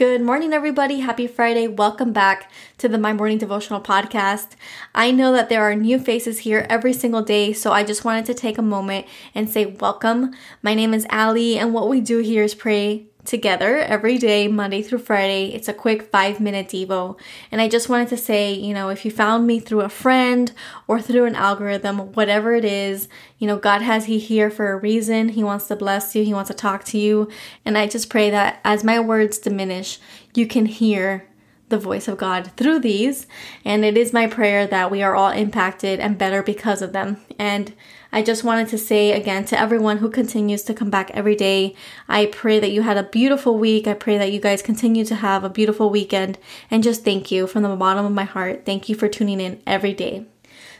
Good morning, everybody. Happy Friday. Welcome back to the My Morning Devotional Podcast. I know that there are new faces here every single day, so I just wanted to take a moment and say welcome. My name is Allie, and what we do here is pray together every day, Monday through Friday. It's a quick five minute Devo. And I just wanted to say, you know, if you found me through a friend or through an algorithm, whatever it is, you know, God has He here for a reason. He wants to bless you, He wants to talk to you. And I just pray that as my words diminish, you can hear the voice of God through these. And it is my prayer that we are all impacted and better because of them. And I just wanted to say again to everyone who continues to come back every day, I pray that you had a beautiful week. I pray that you guys continue to have a beautiful weekend. And just thank you from the bottom of my heart. Thank you for tuning in every day.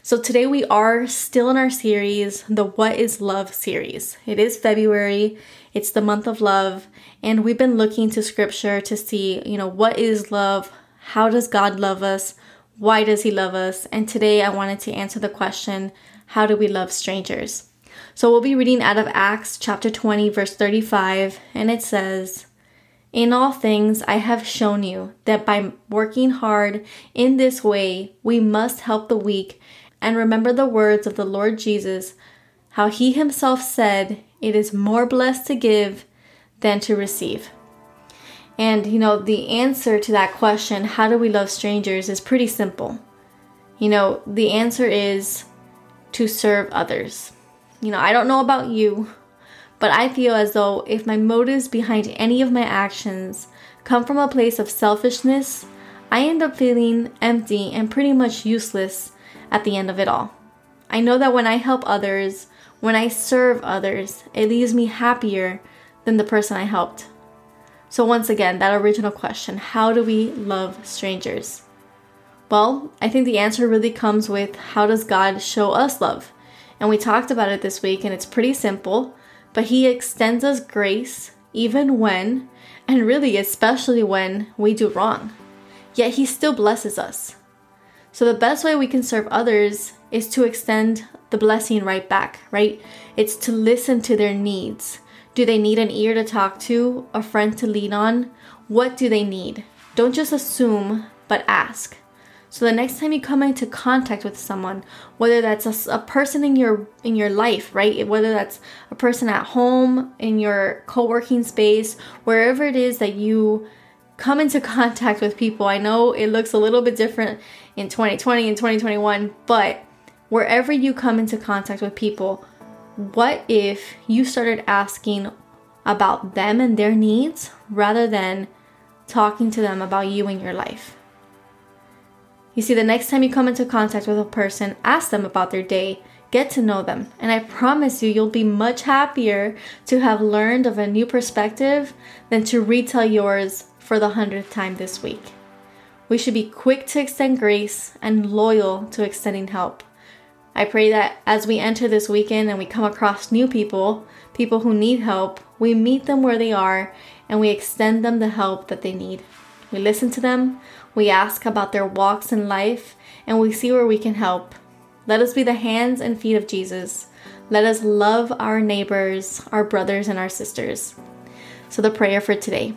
So today we are still in our series, the What is Love series. It is February, it's the month of love, and we've been looking to scripture to see, you know, what is love? How does God love us? Why does he love us? And today I wanted to answer the question, how do we love strangers? So we'll be reading out of Acts chapter 20, verse 35, and it says, In all things I have shown you that by working hard in this way, we must help the weak and remember the words of the Lord Jesus, how he himself said, It is more blessed to give than to receive. And you know, the answer to that question, how do we love strangers, is pretty simple. You know, the answer is to serve others. You know, I don't know about you, but I feel as though if my motives behind any of my actions come from a place of selfishness, I end up feeling empty and pretty much useless at the end of it all. I know that when I help others, when I serve others, it leaves me happier than the person I helped. So, once again, that original question how do we love strangers? Well, I think the answer really comes with how does God show us love? And we talked about it this week, and it's pretty simple, but He extends us grace even when, and really especially when, we do wrong. Yet He still blesses us. So the best way we can serve others is to extend the blessing right back, right? It's to listen to their needs. Do they need an ear to talk to, a friend to lean on? What do they need? Don't just assume, but ask. So the next time you come into contact with someone, whether that's a, a, person in your in your life, right? Whether that's a person at home, in your co-working space, wherever it is that you come into contact with people. I know it looks a little bit different in 2020 and 2021, but wherever you come into contact with people, what if you started asking about them and their needs rather than talking to them about you and your life? You see, the next time you come into contact with a person, ask them about their day, get to know them, and I promise you, you'll be much happier to have learned of a new perspective than to retell yours for the hundredth time this week. We should be quick to extend grace and loyal to extending help. I pray that as we enter this weekend and we come across new people, people who need help, we meet them where they are and we extend them the help that they need. We listen to them, we ask about their walks in life, and we see where we can help. Let us be the hands and feet of Jesus. Let us love our neighbors, our brothers, and our sisters. So, the prayer for today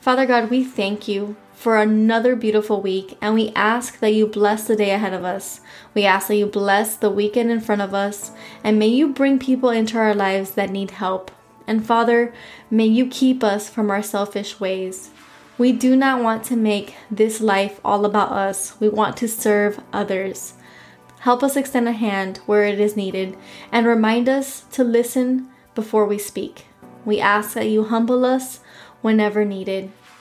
Father God, we thank you for another beautiful week, and we ask that you bless the day ahead of us. We ask that you bless the weekend in front of us, and may you bring people into our lives that need help. And Father, may you keep us from our selfish ways. We do not want to make this life all about us. We want to serve others. Help us extend a hand where it is needed and remind us to listen before we speak. We ask that you humble us whenever needed.